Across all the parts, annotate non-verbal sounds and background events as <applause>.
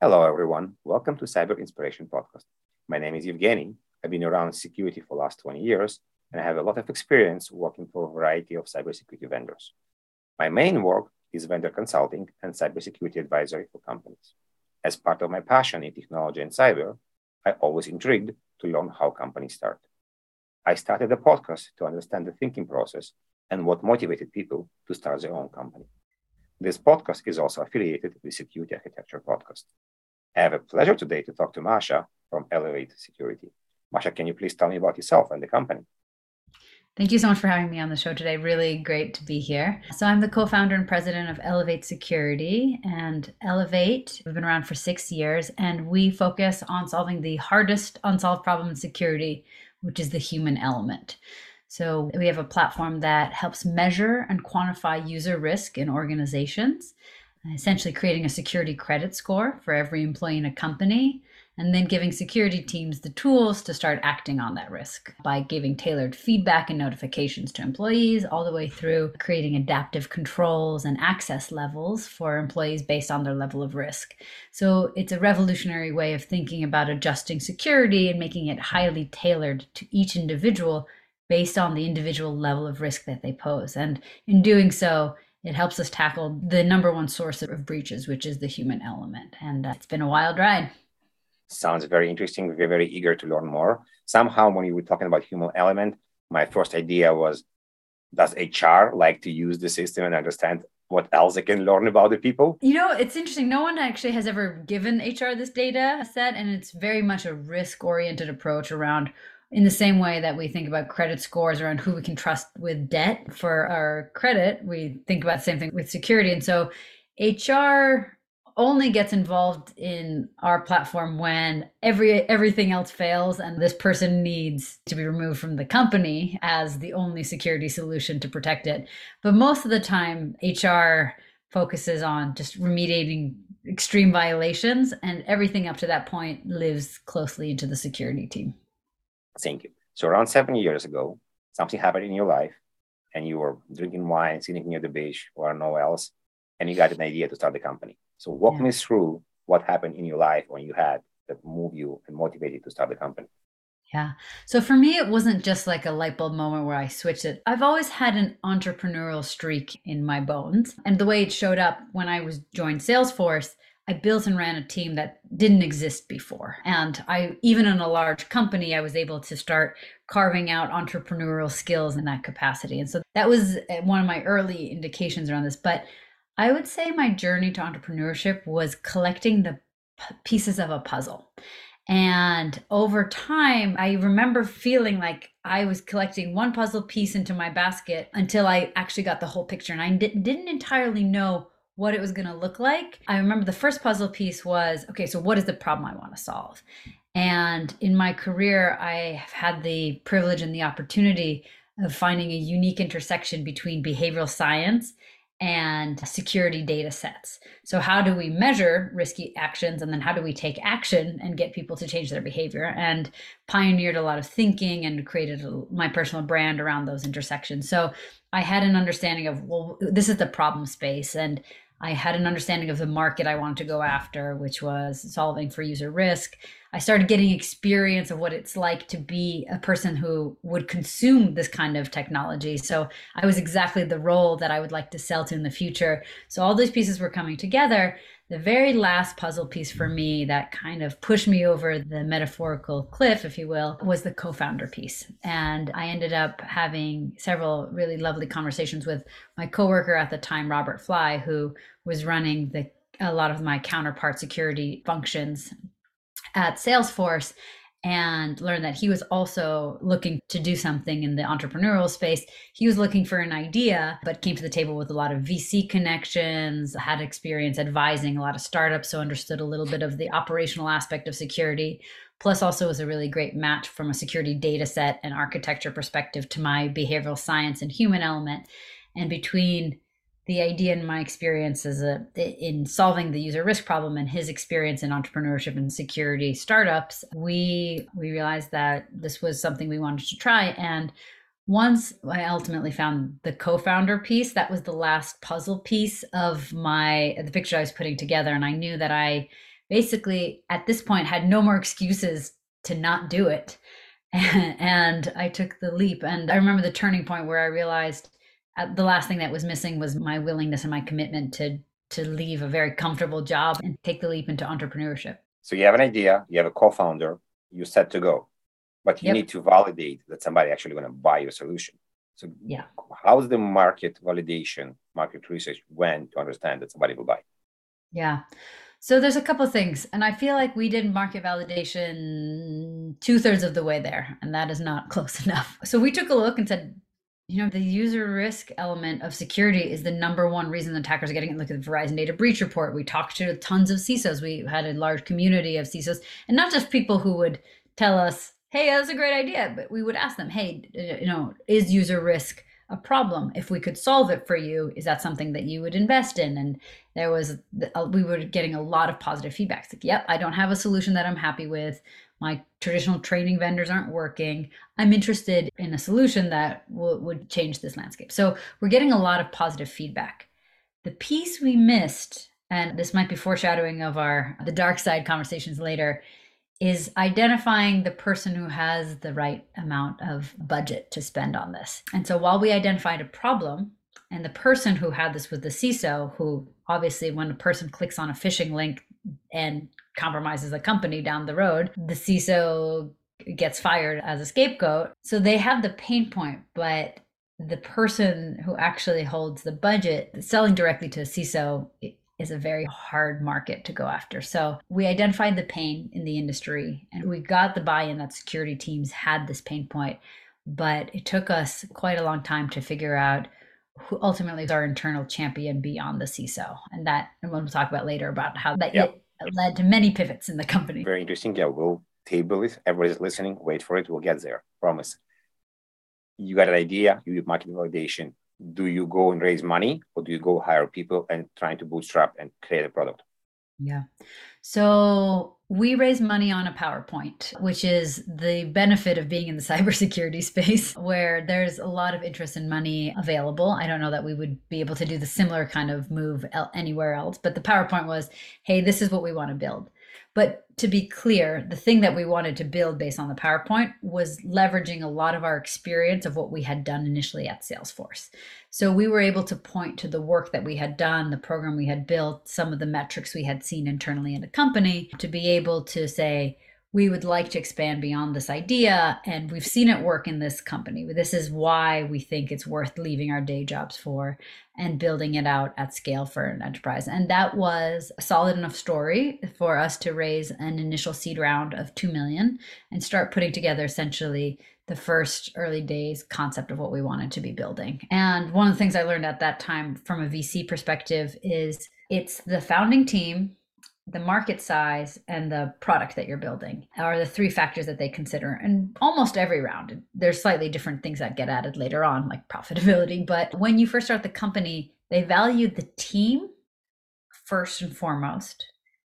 Hello, everyone. Welcome to Cyber Inspiration Podcast. My name is Evgeny. I've been around security for the last 20 years, and I have a lot of experience working for a variety of cybersecurity vendors. My main work is vendor consulting and cybersecurity advisory for companies. As part of my passion in technology and cyber, I always intrigued to learn how companies start. I started the podcast to understand the thinking process and what motivated people to start their own company. This podcast is also affiliated with the Security Architecture Podcast. I have a pleasure today to talk to Masha from Elevate Security. Masha, can you please tell me about yourself and the company? Thank you so much for having me on the show today. Really great to be here. So, I'm the co founder and president of Elevate Security. And Elevate, we've been around for six years, and we focus on solving the hardest unsolved problem in security, which is the human element. So, we have a platform that helps measure and quantify user risk in organizations essentially creating a security credit score for every employee in a company, and then giving security teams the tools to start acting on that risk by giving tailored feedback and notifications to employees, all the way through creating adaptive controls and access levels for employees based on their level of risk. So it's a revolutionary way of thinking about adjusting security and making it highly tailored to each individual based on the individual level of risk that they pose. And in doing so, it helps us tackle the number one source of breaches, which is the human element. And uh, it's been a wild ride. Sounds very interesting. We're very eager to learn more. Somehow, when you were talking about human element, my first idea was does HR like to use the system and understand what else they can learn about the people? You know, it's interesting. No one actually has ever given HR this data set, and it's very much a risk oriented approach around in the same way that we think about credit scores around who we can trust with debt for our credit, we think about the same thing with security. And so HR only gets involved in our platform when every everything else fails and this person needs to be removed from the company as the only security solution to protect it. But most of the time HR focuses on just remediating extreme violations and everything up to that point lives closely into the security team. Thank you. So around seven years ago, something happened in your life and you were drinking wine, sitting near the beach or nowhere else, and you got an idea to start the company. So walk yeah. me through what happened in your life when you had that move you and motivated to start the company. Yeah. So for me, it wasn't just like a light bulb moment where I switched it. I've always had an entrepreneurial streak in my bones. And the way it showed up when I was joined Salesforce, I built and ran a team that didn't exist before. And I, even in a large company, I was able to start carving out entrepreneurial skills in that capacity. And so that was uh, one of my early indications around this. But I would say my journey to entrepreneurship was collecting the pieces of a puzzle. And over time, I remember feeling like I was collecting one puzzle piece into my basket until I actually got the whole picture. And I didn't entirely know what it was going to look like. I remember the first puzzle piece was okay, so what is the problem I want to solve? And in my career, I have had the privilege and the opportunity of finding a unique intersection between behavioral science and security data sets. So, how do we measure risky actions and then how do we take action and get people to change their behavior? And pioneered a lot of thinking and created a, my personal brand around those intersections. So, I had an understanding of, well, this is the problem space. And I had an understanding of the market I wanted to go after, which was solving for user risk. I started getting experience of what it's like to be a person who would consume this kind of technology. So I was exactly the role that I would like to sell to in the future. So all these pieces were coming together the very last puzzle piece for me that kind of pushed me over the metaphorical cliff, if you will, was the co founder piece. And I ended up having several really lovely conversations with my coworker at the time, Robert Fly, who was running the a lot of my counterpart security functions at Salesforce and learned that he was also looking to do something in the entrepreneurial space. He was looking for an idea, but came to the table with a lot of VC connections, had experience advising a lot of startups, so understood a little bit of the operational aspect of security. Plus, also was a really great match from a security data set and architecture perspective to my behavioral science and human element. And between the idea in my experience is a in solving the user risk problem and his experience in entrepreneurship and security startups we we realized that this was something we wanted to try and once i ultimately found the co-founder piece that was the last puzzle piece of my the picture i was putting together and i knew that i basically at this point had no more excuses to not do it. <laughs> And, I took the leap. And I remember the turning point where I realized Uh, the last thing that was missing was my willingness and my commitment to to leave a very comfortable job and take the leap into entrepreneurship. So you have an idea, you have a co-founder, you're set to go, but you yep. need to validate that somebody actually going to buy your solution. So yeah, how's the market validation, market research when to understand that somebody will buy? Yeah. So there's a couple of things, and I feel like we did market validation two thirds of the way there, and that is not <laughs> close enough. So we took a look and said, you know, the user risk element of security is the number one reason the attackers are getting it. Look at the Verizon data breach report. We talked to tons of CISOs. We had a large community of CISOs, and not just people who would tell us, "Hey, that's a great idea," but we would ask them, "Hey, you know, is user risk a problem. If we could solve it for you, is that something that you would invest in? And there was, we were getting a lot of positive feedback. It's like, yep, I don't have a solution that I'm happy with. My traditional training vendors aren't working. I'm interested in a solution that w- would change this landscape. So we're getting a lot of positive feedback. The piece we missed, and this might be foreshadowing of our the dark side conversations later, is identifying the person who has the right amount of budget to spend on this. And so while we identified a problem, and the person who had this was the CISO, who obviously, when a person clicks on a phishing link and compromises a company down the road, the CISO gets fired as a scapegoat. So they have the pain point, but the person who actually holds the budget selling directly to a CISO is a very hard market to go after. So we identified the pain in the industry and we got the buy in that security teams had this pain point. But it took us quite a long time to figure out who ultimately is our internal champion beyond the CISO. And that, and we'll talk about later about how that yep. Led to many pivots in the company. Very interesting. Yeah, we'll table it. Everybody's listening. Wait for it. We'll get there. Promise. You got an idea, you do market validation, do you go and raise money or do you go hire people and trying to bootstrap and create a product? Yeah. So we raise money on a PowerPoint, which is the benefit of being in the <laughs> cybersecurity space where there's a lot of interest and money available. I don't know that we would be able to do the similar kind of move anywhere else, but the PowerPoint was, hey, this is what we want to build. But to be clear, the thing that we wanted to build based on the PowerPoint was leveraging a lot of our experience of what we had done initially at Salesforce. So we were able to point to the work that we had done, the program we had built, some of the metrics we had seen internally in the company to be able to say, we would like to expand beyond this idea and we've seen it work in this company. This is why we think it's worth leaving our day jobs for and building it out at scale for an enterprise. And that was a solid enough story for us to raise an initial seed round of 2 million and start putting together essentially the first early days concept of what we wanted to be building. And one of the things i learned at that time from a vc perspective is it's the founding team the market size and the product that you're building are the three factors that they consider and almost every round. There's slightly different things that get added later on like profitability but when you first start the company they value the team first and foremost.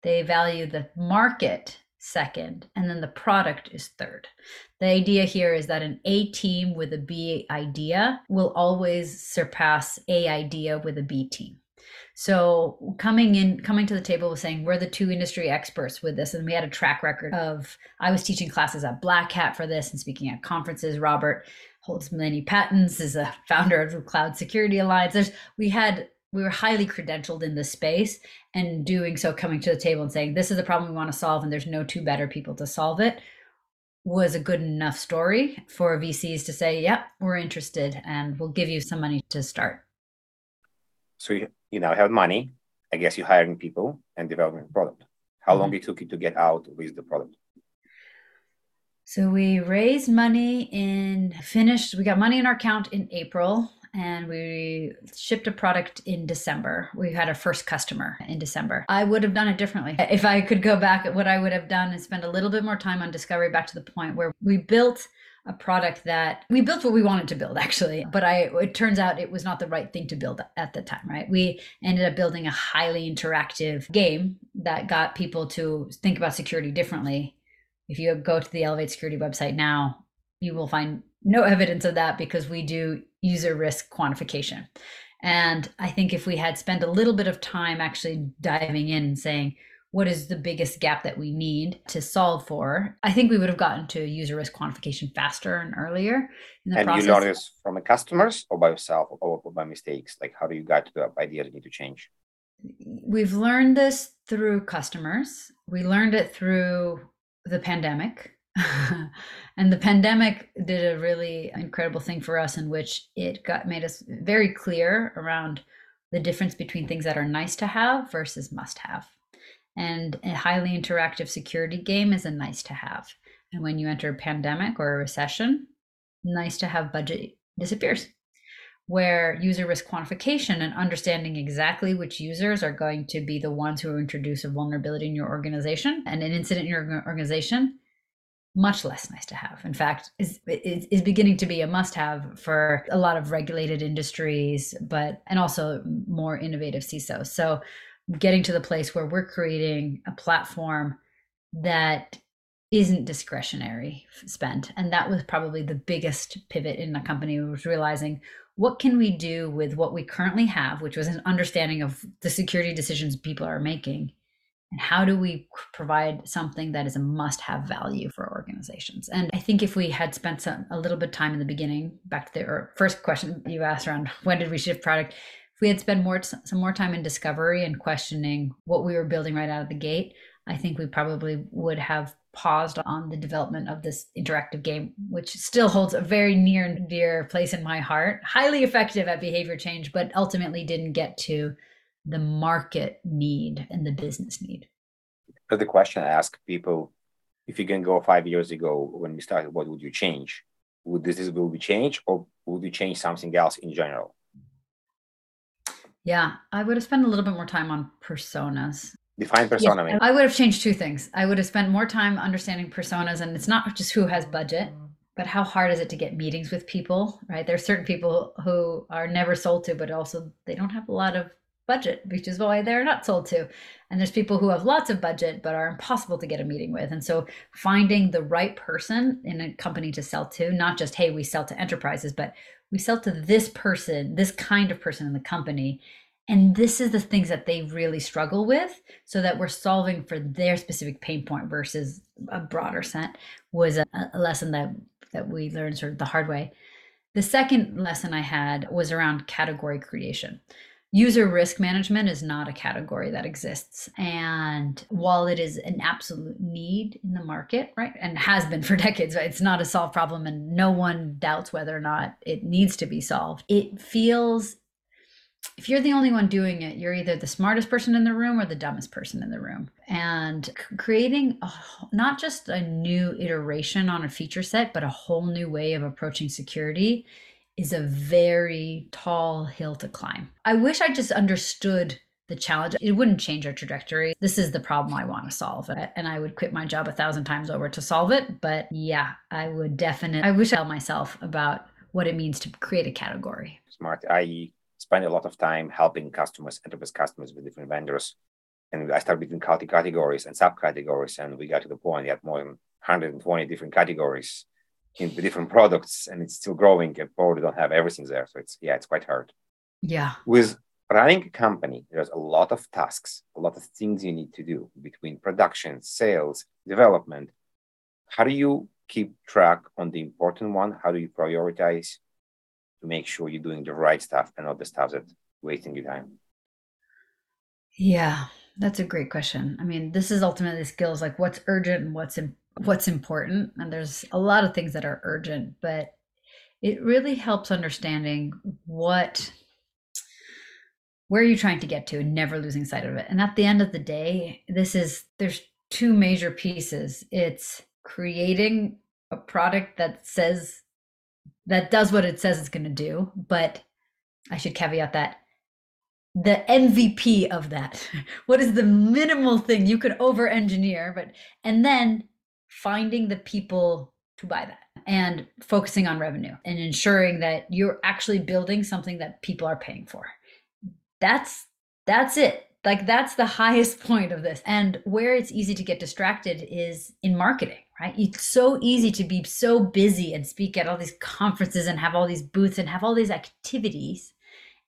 They value the market second and then the product is third. The idea here is that an a team with a b idea will always surpass a idea with a b team so coming in, coming to the table was saying we're the two industry experts with this, and we had a track record of. I was teaching classes at Black Hat for this and speaking at conferences. Robert holds many patents, is a founder of the Cloud Security Alliance. There's we had we were highly credentialed in this space, and doing so, coming to the table and saying this is a problem we want to solve, and there's no two better people to solve it was a good enough story for VCs to say, "Yep, we're interested, and we'll give you some money to start." So you, now have money. I guess you're hiring people and developing a product. How mm-hmm. long it took you to get out with the product? So we raised money in finished. We got money in our account in April, and we shipped a product in December. We had our first customer in December. I would have done it differently. If I could go back, at what I would have done is spend a little bit more time on discovery back to the point where we built a product that we built what we wanted to build actually. But i it turns out it was not the right thing to build at the time right? We ended up building a highly interactive game that got people to think about security differently. If you go to the elevate security website now you will find no <laughs> evidence of that because we do user risk quantification. And i think if we had spent a little bit of time actually diving in and saying what is the biggest gap that we need to solve for, I think we would have gotten to user risk quantification faster and earlier in the and process. you learn this from the customers or by yourself or by mistakes? Like how do you get to the idea that you need to change? We've learned this through customers. We learned it through the pandemic. <laughs> and the pandemic did a really incredible thing for us in which it got made us very clear around the difference between things that are nice to have versus must have. And a highly interactive security game is a nice to have. And when you enter a pandemic or a recession, nice to have budget disappears. Where user risk quantification and understanding exactly which users are going to be the ones who introduce a vulnerability in your organization and an incident in your organization much less nice to have. In fact, is, is, is beginning to be a must have for a lot of regulated industries, but and also more innovative CISOs. So getting to the place where we're creating a platform that isn't discretionary spent. And that was probably the biggest pivot in the company was realizing what can we do with what we currently have which was an understanding of the security decisions people are making and how do we provide something that is a must have value for organizations? And i think if we had spent some, a little bit of time in the beginning back to the first question you asked around when did we shift product if we had spent more some more time in discovery and questioning what we were building right out of the gate i think we probably would have paused on the development of this interactive game which still holds a very near and dear place in my heart highly effective at behavior change but ultimately didn't get to the market need and the business need. But the question I ask people, if you can go five years ago when we started, what would you change? Would this will be change or would you change something else in general? Yeah, I would have spent a little bit more time on personas. Define persona. Yeah, I would have changed two things. I would have spent more time understanding personas, and it's not just who has budget, but how hard is it to get meetings with people, right? There are certain people who are never sold to, but also they don't have a lot of budget, which is why they're not sold to. And there's people who have lots of budget but are impossible to get a meeting with. And so finding the right person in a company to sell to, not just, hey, we sell to enterprises, but we sell to this person, this kind of person in the company. And this is the things that they really struggle with so that we're solving for their specific pain point versus a broader set was a, a lesson that that we learned sort of the hard way. The second lesson I had was around category creation. User risk management is not a category that exists. And while it is an absolute need in the market, right, and has been for <laughs> decades, right, it's not a solved problem and no one doubts whether or not it needs to be solved. It feels, if you're the only one doing it, you're either the smartest person in the room or the dumbest person in the room. And creating a, not just a new iteration on a feature set, but a whole new way of approaching security is a very tall hill to climb. I wish I just understood the challenge. It wouldn't change our trajectory. This is the problem I want to solve. Uh, and I would quit my job a thousand times over to solve it. But yeah, I would definitely, I wish I tell myself about what it means to create a category. Smart. I spend a lot of time helping customers, enterprise customers with different vendors. And I started between categories and subcategories. And we got to the point, had more than 120 different categories in the different products and it's still growing and probably don't have everything there. So it's yeah, it's quite hard. Yeah. With running a company, there's a lot of tasks, a lot of things you need to do between production, sales, development. How do you keep track on the important one? How do you prioritize to make sure you're doing the right stuff and not the stuff that's wasting your time? Yeah, that's a great question. I mean, this is ultimately skills like what's urgent and what's what's important. And there's a lot of things that are urgent, but it really helps understanding what where are you trying to get to and never losing sight of it. And at the end of the day, this is there's two major pieces. It's creating a product that says that does what it says it's going to do, but I should caveat that the MVP of that. <laughs> What is the minimal thing you could over engineer, but and then finding the people to buy that and focusing on revenue and ensuring that you're actually building something that people are paying for. That's that's it. Like that's the <laughs> highest point of this. And where it's easy to get distracted is in marketing, right? It's so easy to be so busy and speak at all these conferences and have all these booths and have all these activities.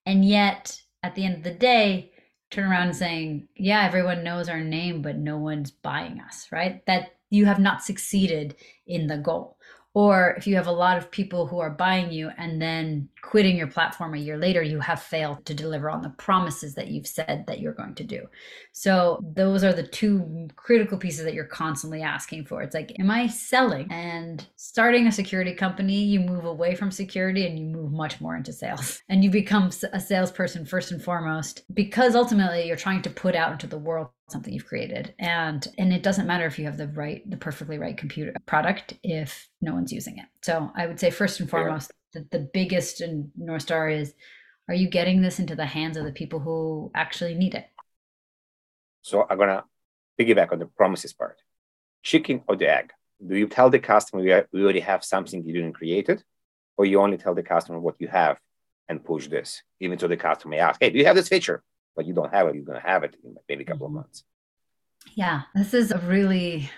And yet at the end of the day, turn around and saying, yeah, everyone knows our name, but no one's buying us, right? That you have not succeeded in the goal. Or if you have a lot of people who are buying you and then quitting your platform a year later you have failed to deliver on the promises that you've said that you're going to do. So those are the two critical pieces that you're constantly asking for. It's like am i selling? And starting a security company you move away from security and you move much more into sales. <laughs> And you become a salesperson first and foremost because ultimately you're trying to put out into the world something you've created. And and it doesn't matter if you have the right the perfectly right computer product if no one's using it. So i would say first and foremost yeah. the, the biggest and north star is are you getting this into the hands of the people who actually need it? So i'm gonna piggyback on the promises part. Chicken or the egg? Do you tell the customer we already have something you didn't create it or you only tell the customer what you have and push this even though the customer may ask hey do you have this feature but you don't have it, you're going to have it in maybe a couple of mm-hmm. months. Yeah, this is a really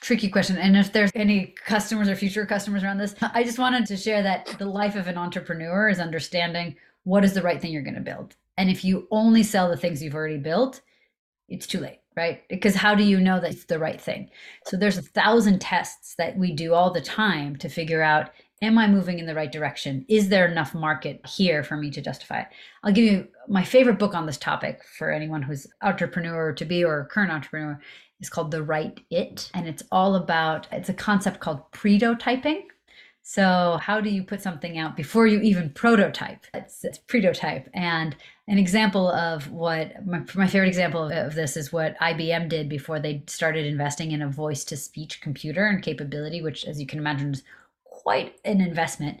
tricky question. And if there's any customers or future customers around this, I just wanted to share that the life of an entrepreneur is understanding what is the right thing you're going to build. And if you only sell the things you've already built, it's too late, right? Because how do you know that it's the right thing? So there's a thousand tests that we do all the time to figure out am I moving in the right direction? Is there enough market here for me to justify it? I'll give you my favorite book on this topic for anyone who's entrepreneur to be or current entrepreneur is called The Right It. And it's all about, it's a concept called pretotyping. So, how do you put something out before you even prototype? It's, it's pretotype. And an example of what my, my favorite example of, of this is what IBM did before they started investing in a voice to speech computer and capability, which, as you can imagine, is quite an investment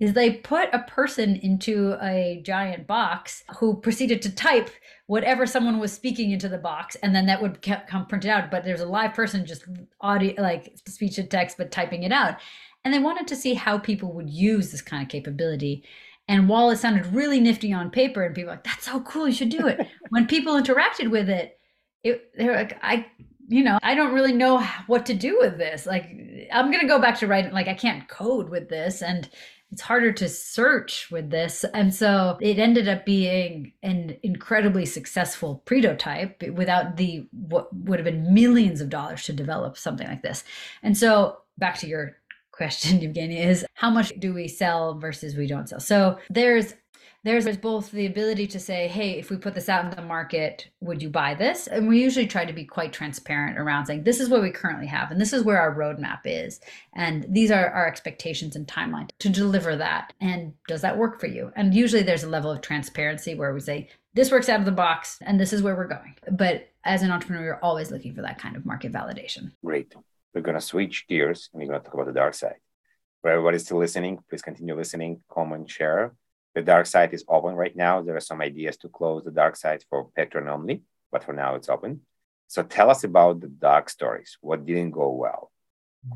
is they put a person into a giant box who proceeded to type whatever someone was speaking into the box and then that would come printed out. But there's a live person just audio like speech to text but typing it out. And they wanted to see how people would use this kind of capability. And while it sounded really nifty on paper and people like that's so cool you should do it. <laughs> When people interacted with it it they're like i you know, I don't really know what to do with this. Like, I'm going to go back to writing, like, I can't code with this. And it's harder to search with this. And so it ended up being an incredibly successful prototype without the what would have been millions of dollars to develop something like this. And so back to your <laughs> question, Evgeny, is how much do we sell versus we don't sell? So there's there's both the ability to say, hey, if we put this out in the market, would you buy this? And we usually try to be quite transparent around saying, this is what we currently have, and this is where our roadmap is. And these are our expectations and timeline to deliver that. And does that work for you? And usually there's a level of transparency where we say, this works out of the box, and this is where we're going. But as an entrepreneur, you're always looking for that kind of market validation. Great. We're going to switch gears and we're going to talk about the dark side. For everybody still listening, please continue listening, comment, share the dark side is open right now. There are some ideas to close the dark side for Patreon only, but for now it's open. So tell us about the dark stories. What didn't go well?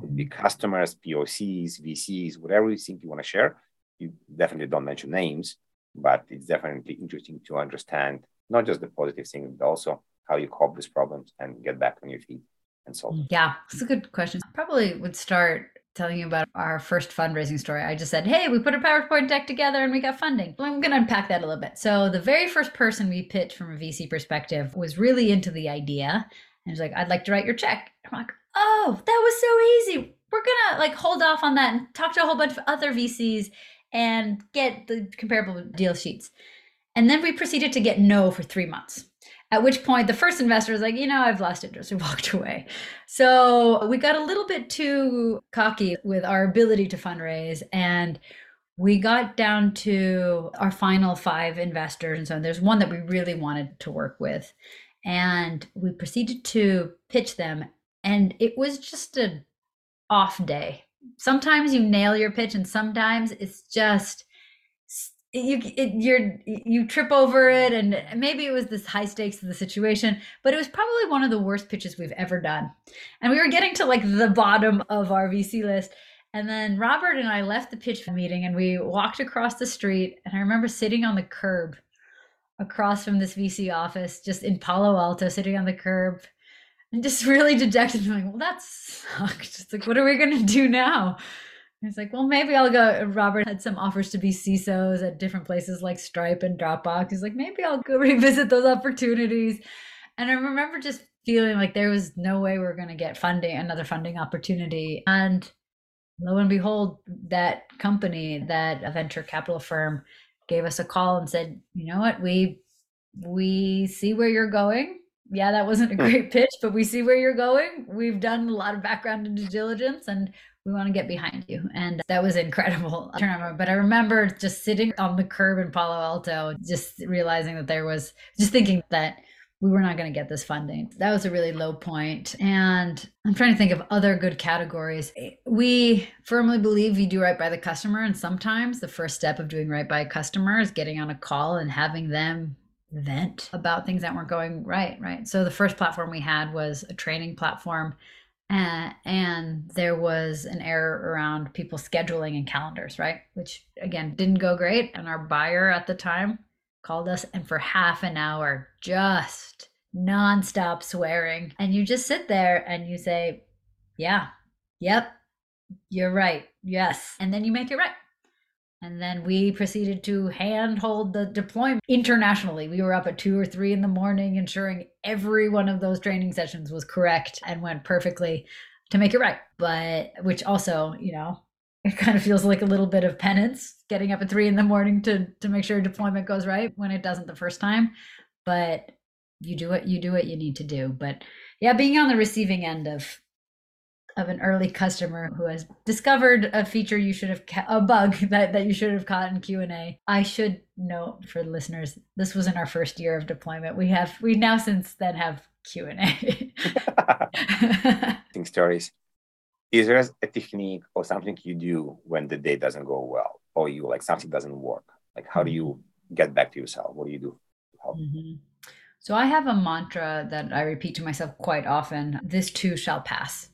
Could be mm-hmm. customers, POCs, VCs, whatever you think you want to share. You definitely don't mention names, but it's definitely interesting to understand not just the positive things, but also how you cope with problems and get back on your feet and solve. Yeah, it's a good question. Probably would start telling you about our first fundraising story. I just said, hey, we put a PowerPoint deck together and we got funding. I'm going to unpack that a little bit. So, the very first person we pitched from a VC perspective was really into the idea and was like, I'd like to write your check. I'm like, oh, that was so easy. We're going to like hold off on that and talk to a whole bunch of other VCs and get the comparable deal sheets. And then we proceeded to get no for three months. At which point, the first investor was like, you know, I've lost interest. We <laughs> walked away. So we got a little bit too cocky with our ability to fundraise. And we got down to our final five investors. And so there's one that we really wanted to work with. And we proceeded to pitch them. And it was just an off day. Sometimes you nail your pitch, and sometimes it's just you it, you're you trip over it and maybe it was this high stakes of the situation but it was probably one of the worst pitches we've ever done. And we were getting to like the bottom of our vc list and then robert and i left the pitch meeting and we walked across the street and i remember sitting on the curb across from this vc office just in palo alto sitting on the curb and just <laughs> really dejected like well that sucked. It's like what are we going to do now He's like, well, maybe I'll go. Robert had some offers to be CISOs at different places like Stripe and Dropbox. He's like, maybe I'll go <laughs> revisit those opportunities. And I remember just feeling like there was no way we are going to get funding, another funding opportunity. And lo and behold, that company, that a venture capital firm, gave us a call and said, you know what, we we see where you're going. Yeah, that wasn't a great <laughs> pitch, but we see where you're going. We've done a lot of background and due diligence, and we want to get behind you. And that was incredible. <laughs> But I remember just sitting on the curb in Palo Alto, just realizing that there was, just thinking that we were not going to get this funding. That was a really low point. And I'm trying to think of other good categories. Eh, we firmly believe you do right by the customer. And sometimes the first step of doing right by a customer is getting on a call and having them vent about things that weren't going right. Right. So the first platform we had was a training platform. Uh, and there was an error around people scheduling and calendars, right? Which again didn't go great. And our buyer at the time called us and for half an hour just nonstop swearing. And you just sit there and you say, Yeah, yep, you're right. Yes. And then you make it right. And then we proceeded to handhold the deployment internationally. We were up at two or three in the morning, ensuring every one of those training sessions was correct and went perfectly to make it right. But which also, you know, <laughs> it kind of feels like a little bit of penance getting up at three in the morning to to make sure deployment goes right when it doesn't the first time but you do what you do what you need to do but yeah being on the receiving end of of an early customer who has discovered a feature you should have ca- a bug <laughs> that, that you should have caught in q&a i should note for listeners this was in our first year of deployment. We have we now since then have q&a <laughs> stories. Is there a technique or something you do when the day doesn't go well or you like something doesn't work? Like how do you get back to yourself? What do you do mm-hmm. so i have a mantra that i repeat to myself quite often this too shall pass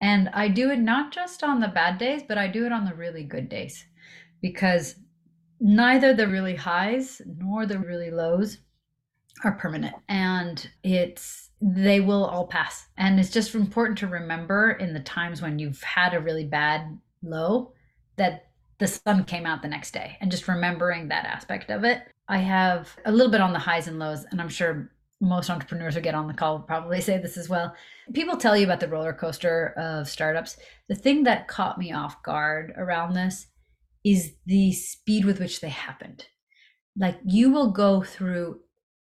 and i do it not just on the bad days but i do it on the really good days because neither the really highs nor the really lows are permanent and it's they will all pass. And it's just important to remember in the times when you've had a really bad low that the sun came out the next day and just remembering that aspect of it. I have a little bit on the highs and lows, and I'm sure most entrepreneurs who get on the call probably say this as well. People tell you about the roller coaster of startups. The thing that caught me off guard around this is the speed with which they happened. Like you will go through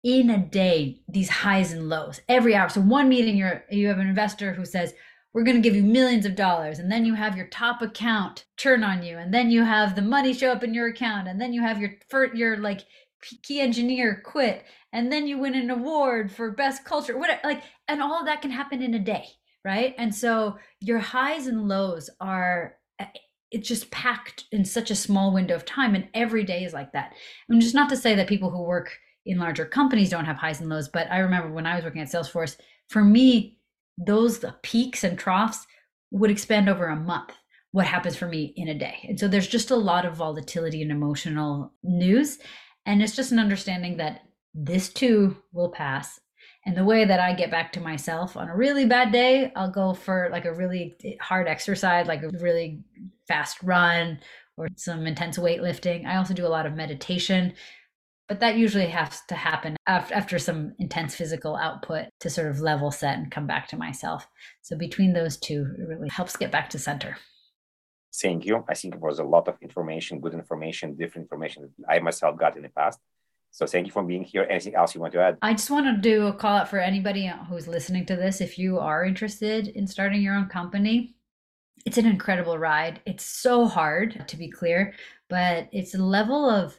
in a day these highs and lows every hour. So one meeting you're you have an investor who says we're going to give you millions of dollars and then you have your top account turn on you and then you have the money show up in your account and then you have your your like key engineer quit and then you win an award for best culture whatever like and all that can happen in a day right and so your highs and lows are eh, it's just packed in such a small window of time and every day is like that and just not to say that people who work in larger companies don't have highs and lows. But I remember when I was working at Salesforce, for me, those peaks and troughs would expand over a month. What happens for me in a day. And so there's just a lot of volatility and emotional news. And it's just an understanding that this too will pass. And the way that I get back to myself on a really bad day, I'll go for like a really hard exercise, like a really fast run or some intense weightlifting. I also do a lot of meditation but that usually has to happen after, some intense physical output to sort of level set and come back to myself. So between those two, it really helps get back to center. Thank you. I think it was a lot of information, good information, different information that I myself got in the past. So thank you for being here. Anything else you want to add? I just want to do a call out for anybody who's listening to this. If you are interested in starting your own company, it's an incredible ride. It's so hard, to be clear, but it's a level of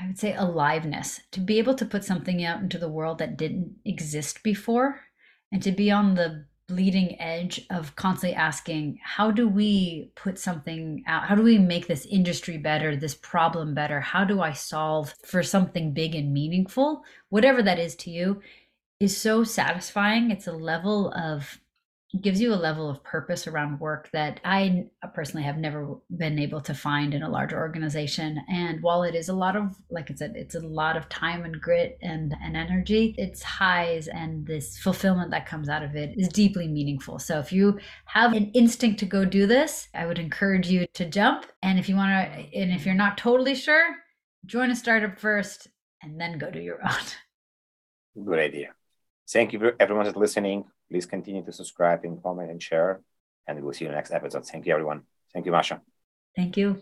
I would say aliveness to be able to put something out into the world that didn't exist before and to be on the bleeding edge of constantly asking how do we put something out? How do we make this industry better this problem better? How do i solve for something big and meaningful? Whatever that is to you is so satisfying. It's a level of gives you a level of purpose around work that I personally have never been able to find in a larger organization. And while it is a lot of, like I said, it's a lot of time and grit and, and energy, its highs and this fulfillment that comes out of it is deeply meaningful. So if you have an instinct to go do this, I would encourage you to jump. And if you want to, and if you're not totally sure, join a startup first and then go do your own. Good idea. Thank you, for everyone, for listening. Please continue to subscribe and comment and share. And we'll see you in the next episode. Thank you, everyone. Thank you, Masha. Thank you.